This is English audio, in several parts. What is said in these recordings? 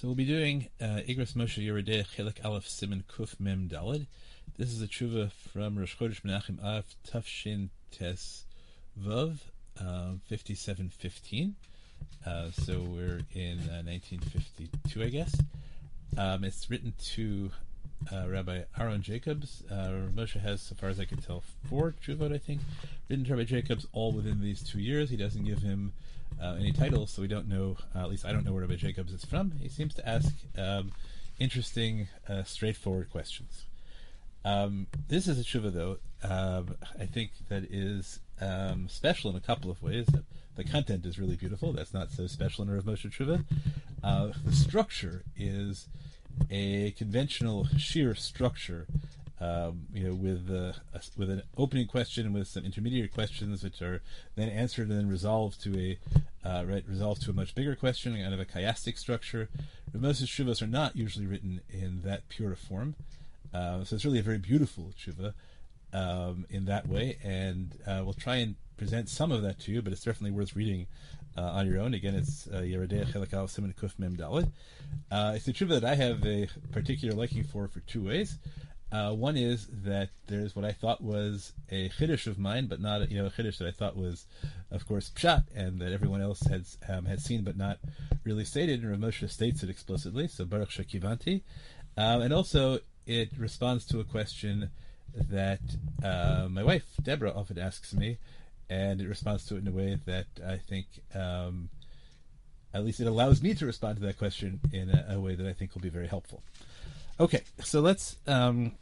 So we'll be doing uh, Igros Moshe Yerideh Chelik Aleph Simon Kuf Mem Dalid. This is a tshuva from Rosh Chodesh Menachem Av Tafshin Tes Vav, uh, 5715. Uh, so we're in 1952, uh, I guess. Um, it's written to uh, Rabbi Aaron Jacobs. Moshe has, so far as I can tell, four tshuvot, I think, written to Rabbi Jacobs, all within these two years. He doesn't give him uh, any titles, so we don't know. Uh, at least I don't know where Rabbi Jacobs is from. He seems to ask um, interesting, uh, straightforward questions. Um, this is a tshuva, though. Um, I think that is um, special in a couple of ways. The content is really beautiful. That's not so special in a Rav Moshe tshuva. Uh, the structure is a conventional sheer structure um, you know, with uh, a, with an opening question with some intermediate questions, which are then answered and then resolved to a uh, right resolved to a much bigger question, kind of a chiastic structure. Of shuvas are not usually written in that pure form, uh, so it's really a very beautiful shuva um, in that way, and uh, we'll try and present some of that to you, but it's definitely worth reading uh, on your own. Again, it's uh, Yeridei Chelakal Simon Kuf Mem Dalid. Uh, it's a tshuva that I have a particular liking for for two ways. Uh, one is that there's what I thought was a chiddush of mine, but not you know a chiddush that I thought was, of course, pshat, and that everyone else had um, had seen but not really stated. And Rav Moshe states it explicitly. So Baruch Shakivanti, um, and also it responds to a question that uh, my wife Deborah often asks me, and it responds to it in a way that I think. Um, at least it allows me to respond to that question in a, a way that I think will be very helpful. Okay, so let's. Um,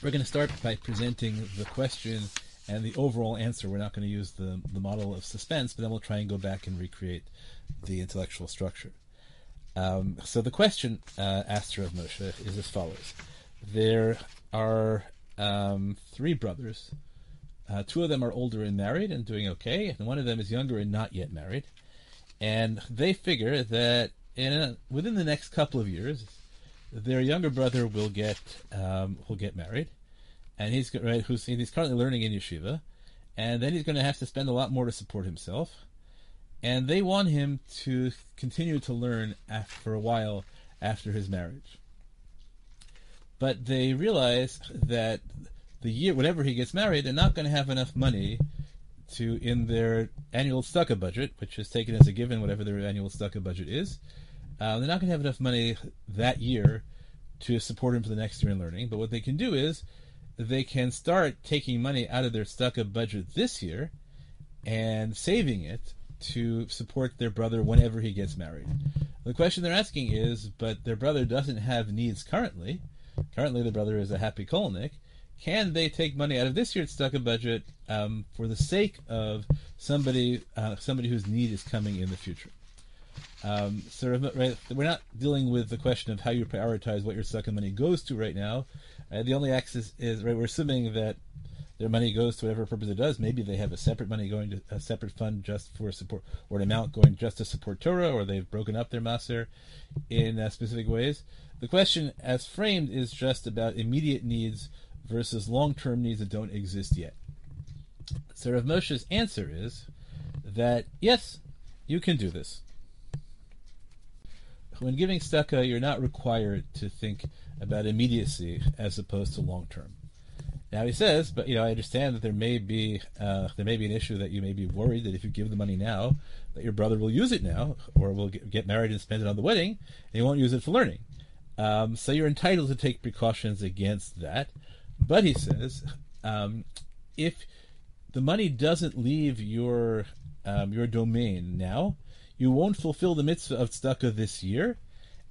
we're going to start by presenting the question and the overall answer. We're not going to use the the model of suspense, but then we'll try and go back and recreate the intellectual structure. Um, so the question uh, asked of Moshe is as follows: There are um, three brothers. Uh, two of them are older and married and doing okay, and one of them is younger and not yet married. And they figure that in a, within the next couple of years, their younger brother will get um, will get married, and he's right who's he's currently learning in yeshiva, and then he's going to have to spend a lot more to support himself, and they want him to continue to learn after, for a while after his marriage. But they realize that the year whenever he gets married, they're not going to have enough money to in their annual tzedakah budget, which is taken as a given, whatever their annual tzedakah budget is uh, they're not going to have enough money that year to support him for the next year in learning. But what they can do is they can start taking money out of their tzedakah budget this year and saving it to support their brother whenever he gets married. The question they're asking is, but their brother doesn't have needs currently. Currently, the brother is a happy kolnik. Can they take money out of this year's tzedakah budget um, for the sake of somebody, uh, somebody whose need is coming in the future? Um, so right, we're not dealing with the question of how you prioritize what your second money goes to right now. Uh, the only axis is right. We're assuming that their money goes to whatever purpose it does. Maybe they have a separate money going to a separate fund just for support, or an amount going just to support Torah, or they've broken up their maser in uh, specific ways. The question, as framed, is just about immediate needs versus long-term needs that don't exist yet. So Rav Moshe's answer is that yes, you can do this when giving tzedakah, you're not required to think about immediacy as opposed to long term. Now he says, but you know, I understand that there may be uh, there may be an issue that you may be worried that if you give the money now, that your brother will use it now, or will get married and spend it on the wedding, and he won't use it for learning. Um, so you're entitled to take precautions against that. But he says, um, if the money doesn't leave your um, your domain now, you won't fulfill the mitzvah of tzedakah this year.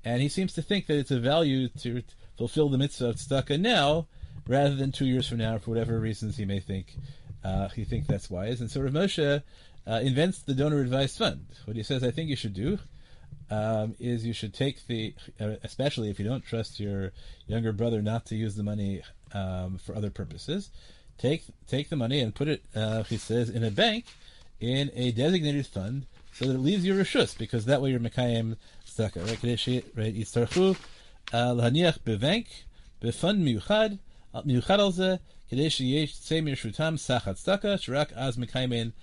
And he seems to think that it's a value to fulfill the mitzvah of tzedakah now rather than two years from now for whatever reasons he may think uh, he thinks that's wise. And so Rav Moshe uh, invents the donor advised fund. What he says, I think you should do, um, is you should take the, uh, especially if you don't trust your younger brother not to use the money um, for other purposes, take take the money and put it, uh, he says, in a bank, in a designated fund, so that it leaves your reshus, because that way you're mekayim tzedakah. Right? Kadesh, right? Yitzarchu lahaniach bevank befund miuchad miuchad al ze kadesh yesh tzei mirshutam sachat tzedakah shirak az mekayim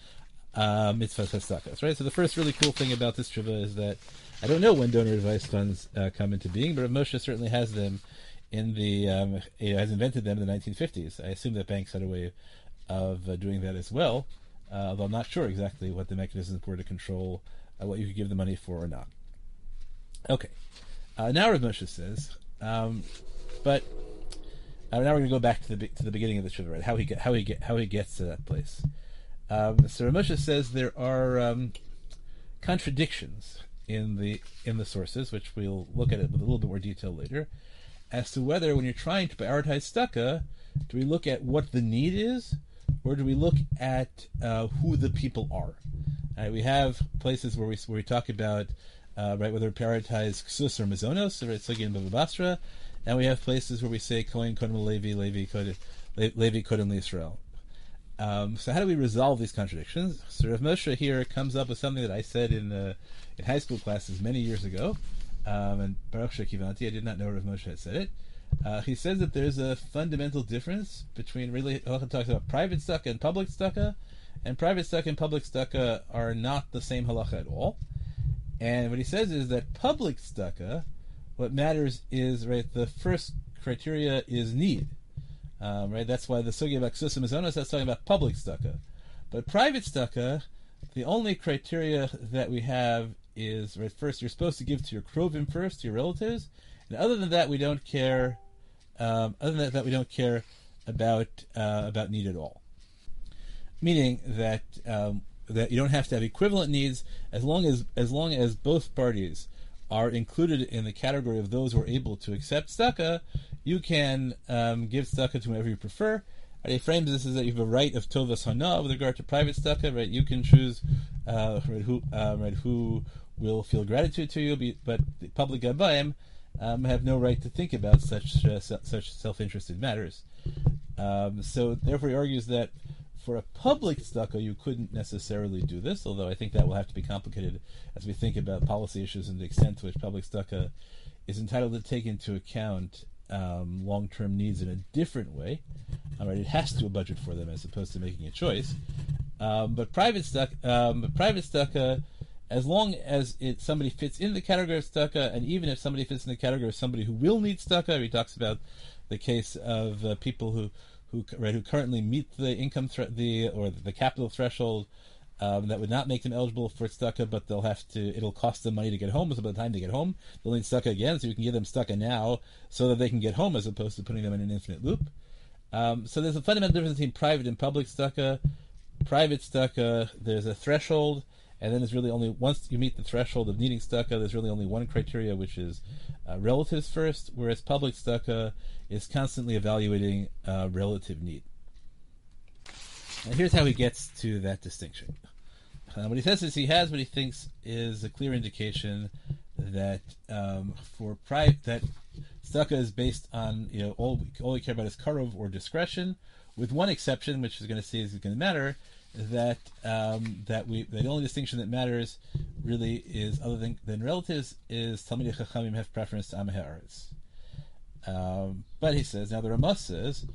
uh, mitzvah tzedakah. Right. So the first really cool thing about this tshuva is that I don't know when donor advice funds uh, come into being, but Moshe certainly has them in the um, has invented them in the 1950s. I assume that banks had a way of uh, doing that as well, uh, although I'm not sure exactly what the mechanisms were to control uh, what you could give the money for or not. Okay, uh, now Rav Moshe says, um, but uh, now we're going to go back to the to the beginning of the tshuva, right? How he get how he get how he gets to that place. Um, so Rav Moshe says there are um, contradictions in the in the sources, which we'll look at it with a little bit more detail later, as to whether when you're trying to prioritize staka, do we look at what the need is, or do we look at uh, who the people are? Right, we have places where we where we talk about uh, right whether we prioritize ksus or right, sugi and Bava Basra, and we have places where we say kohen kodem levi levi kodem levi kodem Israel. Um, so how do we resolve these contradictions? So Rav Moshe here comes up with something that I said in uh, in high school classes many years ago, um, and Baruch Shekivanti, I did not know Rav Moshe had said it. Uh, he says that there's a fundamental difference between really Halacha talks about private tzedakah and public tzedakah, and private tzedakah and public tzedakah are not the same halacha at all. And what he says is that public tzedakah, what matters is right. The first criteria is need. Um, right, that's why the sugi of aksusim is that's talking about public tzedakah. But private tzedakah, the only criteria that we have is right. First, you're supposed to give to your krovim first, to your relatives, and other than that, we don't care. Um, other than that, we don't care about uh, about need at all. Meaning that um, that you don't have to have equivalent needs as long as as long as both parties are included in the category of those who are able to accept tzedakah, you can um, give tzedakah to whomever you prefer. And he frames this as that you have a right of tovas hana with regard to private tzedakah. Right, you can choose uh, right, who uh, right, who will feel gratitude to you, but the public gabayim um, have no right to think about such uh, such self-interested matters. Um, so therefore, he argues that for a public tzedakah, you couldn't necessarily do this, although I think that will have to be complicated as we think about policy issues and the extent to which public tzedakah is entitled to take into account um, long-term needs in a different way. All right, it has to budget for them as opposed to making a choice. Um, but private tzedakah, um, private tzedakah, as long as it somebody fits in the category of tzedakah, and even if somebody fits in the category of somebody who will need tzedakah, he talks about the case of uh, people who who right, who currently meet the income thre- the or the capital threshold um, that would not make them eligible for tzedakah, but they'll have to. It'll cost them money to get home. So by the time they get home, they'll need tzedakah again. So you can give them tzedakah now, so that they can get home, as opposed to putting them in an infinite loop. Um, so there's a fundamental difference between private and public tzedakah. Private tzedakah, there's a threshold, and then there's really only once you meet the threshold of needing tzedakah, there's really only one criteria, which is uh, relatives first. Whereas public tzedakah is constantly evaluating uh, relative need. And here's how he gets to that distinction. Uh, what he says is he has what he thinks is a clear indication that um, for private that tzedakah is based on you know all all we care about is karov or discretion, with one exception, which is going to see is going to matter, that um, that we the only distinction that matters really is other than, than relatives is Talmidei Chachamim have preference to Amah um, but he says now the Ramah says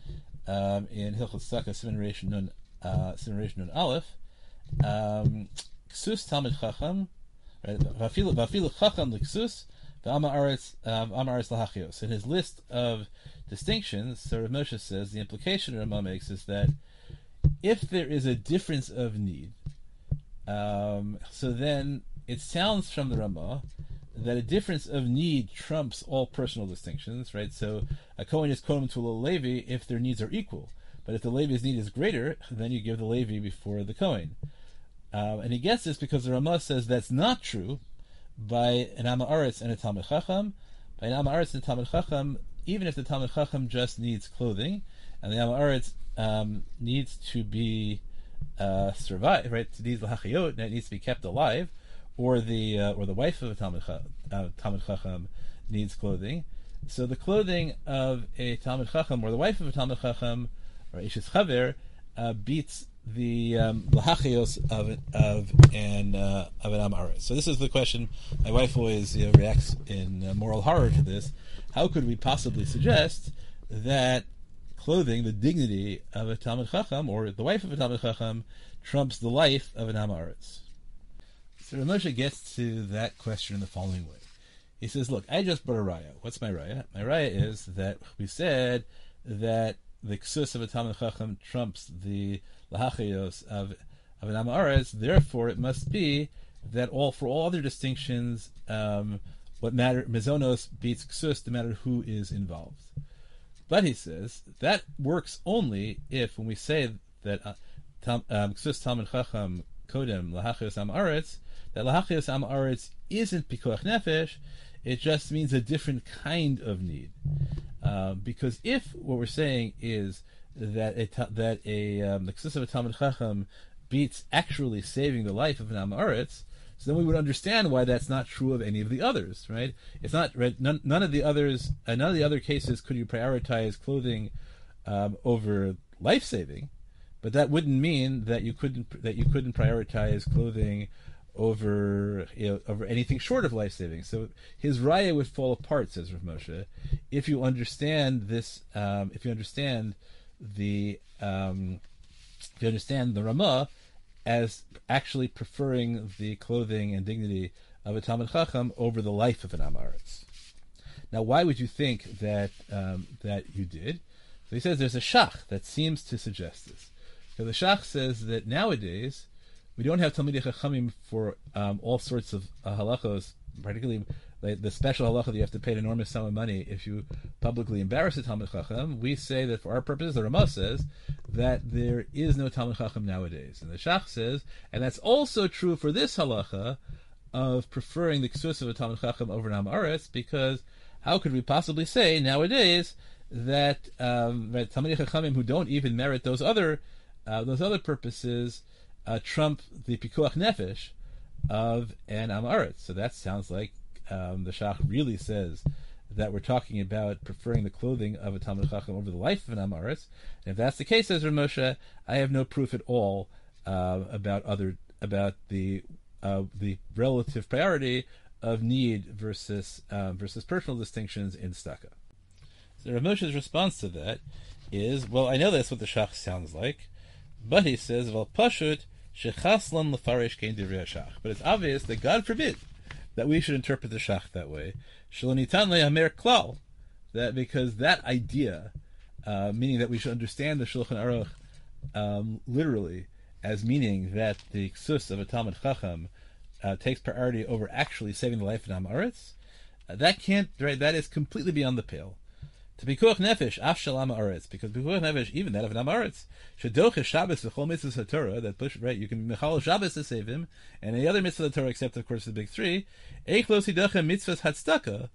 um, in Hilchot Tzaka Simon Reish Nun uh, Nun Aleph um, Ksus Talmid Chacham Vafilu Chacham Liksus V'Ama Aretz um, Lahachios in his list of distinctions so Moshe says the implication Ramah makes is that if there is a difference of need um, so then it sounds from the Ramah that a difference of need trumps all personal distinctions, right? So a Kohen is Kohen to a Levi if their needs are equal. But if the Levi's need is greater, then you give the Levi before the Kohen. Um, and he gets this because the Ramah says that's not true by an Amaretz and a Talmud Chacham. By an Amaretz and a Talmud Chacham, even if the Talmud Chacham just needs clothing, and the Amaretz um, needs to be uh, survive, right? Lahachiyot, it needs to be kept alive, or the uh, or the wife of a Talmud, uh, Chacham needs clothing. So the clothing of a Talmud Chacham or the wife of a Talmud Chacham or Ishes Chaver uh, beats the um, of of an uh, an. So this is the question. My wife always you know, reacts in uh, moral horror to this. How could we possibly suggest that clothing, the dignity of a Talmud Chacham or the wife of a Talmud Chacham, trumps the life of an amaris? So Ramosha gets to that question in the following way. He says, "Look, I just brought a raya. What's my raya? My raya is that we said that the ksus of a Talmud Chacham trumps the lahachios of of an Amaretz. Therefore, it must be that all for all other distinctions, um, what matter mizonos beats ksus, no matter who is involved. But he says that works only if when we say that uh, um, ksus Talmud Chacham kodem lahachios Amaretz, that lahachios Amaretz isn't pikuach nefesh. It just means a different kind of need. Uh, because if what we're saying is that a, that a um, ksus of a Talmud Chacham beats actually saving the life of an Amaretz, so then we would understand why that's not true of any of the others, right? It's not right, none, none of the others, uh, none of the other cases could you prioritize clothing um, over life saving, but that wouldn't mean that you couldn't that you couldn't prioritize clothing over you know, over anything short of life saving. So his raya would fall apart, says Rav Moshe, if you understand this. Um, if you understand the um, if you understand the Ramah as actually preferring the clothing and dignity of a Talmud Chacham over the life of an Amaretz. Now, why would you think that um, that you did? So he says there's a shach that seems to suggest this. So the shach says that nowadays we don't have Talmidei Chachamim for um, all sorts of uh, halachos, particularly like the special halacha that you have to pay an enormous sum of money if you publicly embarrass a Talmud Chacham. We say that for our purposes, the Ramah says that there is no Talmud Chacham nowadays, and the Shach says, and that's also true for this halacha of preferring the ksus of a Talmud Chacham over an Amaretz, because how could we possibly say nowadays that um, Talmidei Chachamim who don't even merit those other uh, those other purposes uh, trump the pikuach nefesh of an amaretz. So that sounds like um, the Shach really says that we're talking about preferring the clothing of a Talmud Chacham over the life of an amaretz. And if that's the case, says Ramosha, I have no proof at all uh, about other about the uh, the relative priority of need versus um, versus personal distinctions in staka. So Ramosha's response to that is, well, I know that's what the Shach sounds like, but he says, well, pashut. But it's obvious that God forbid that we should interpret the shach that way. Shalonitan le'amer klal. That because that idea, uh, meaning that we should understand the Shulchan Aruch um, literally as meaning that the ksus of a Talmud Chacham uh, takes priority over actually saving the life of an uh, that can't, right, that is completely beyond the pale. To pikuach nefesh, af shalam aretz, because pikuach nefesh, even that of an amaretz, shadoch Shabbos v'chol mitzvahs Torah, that push right, you can mechal Shabbos to save him, and any other mitzvah of the Torah except of course the big three. Eichlos hidachem mitzvahs hatstaka,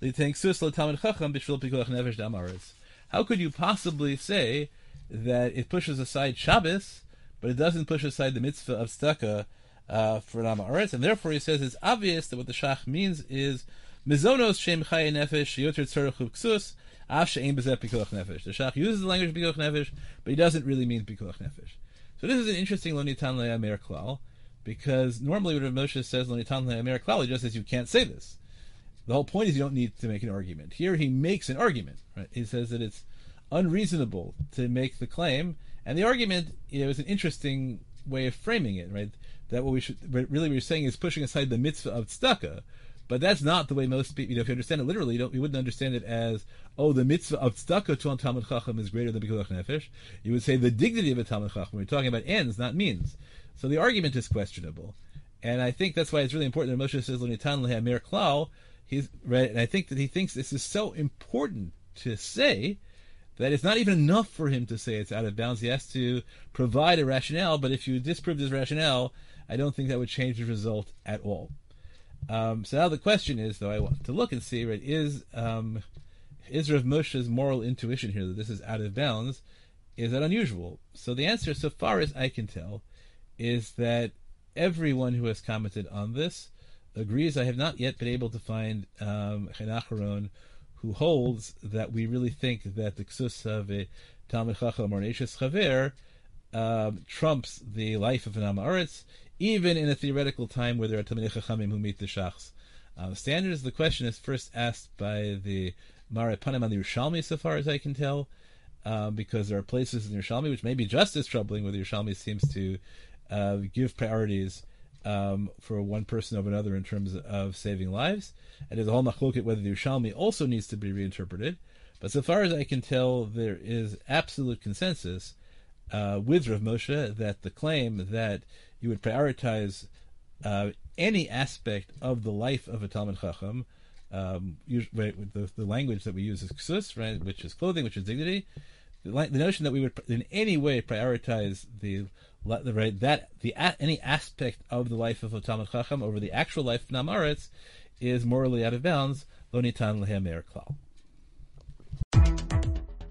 litank sus l'tamid chacham b'shvil pikuach nefesh damaretz. How could you possibly say that it pushes aside Shabbos, but it doesn't push aside the mitzvah of staka uh, for an amaretz? And therefore, he says it's obvious that what the shach means is mizonos shem chaye nefesh yoter tzorach ksus the Shach uses the language pikuach nefesh, but he doesn't really mean pikuach nefesh. So this is an interesting lonitan le'amer klal, because normally when Moshe says lonitan le'amer klal, he just says you can't say this. The whole point is you don't need to make an argument. Here he makes an argument. Right? He says that it's unreasonable to make the claim, and the argument you know, is an interesting way of framing it. Right? That what we should really we're saying is pushing aside the mitzvah of tzedakah, but that's not the way most people, you know, if you understand it literally, you, you wouldn't understand it as, oh, the mitzvah of tzedakah to Talmud Chacham is greater than Pikuach Nefesh. You would say the dignity of a Talmud Chacham. We're talking about ends, not means. So the argument is questionable. And I think that's why it's really important that Moshe says, Lunitan Lehamir Klal, he's right, and I think that he thinks this is so important to say that it's not even enough for him to say it's out of bounds. He has to provide a rationale, but if you disprove his rationale, I don't think that would change the result at all. Um, so now the question is, though, I want to look and see, right, is um, is Rav Moshe's moral intuition here that this is out of bounds, is that unusual? So the answer, so far as I can tell, is that everyone who has commented on this agrees. I have not yet been able to find um, who holds that we really think that the ksus of a Talmud Chacham or Chaver um, trumps the life of an Amaretz, even in a theoretical time where there are Talmud Chachamim who meet the Shachs. Uh, the the question is first asked by the Mare Panim on the Yerushalmi, so far as I can tell, uh, because there are places in Yerushalmi which may be just as troubling, where the Yerushalmi seems to uh, give priorities um, for one person over another in terms of saving lives. And there's a whole machloket whether the Yerushalmi also needs to be reinterpreted. But so far as I can tell, there is absolute consensus uh, with Rav Moshe that the claim that you would prioritize uh, any aspect of the life of a Talmud Chacham, um, the, the, language that we use is ksus, right, which is clothing, which is dignity. The, the notion that we would in any way prioritize the the right that the any aspect of the life of a Talmud Chacham over the actual life of Namaretz is morally out of bounds. Lo nitan lehamer klal.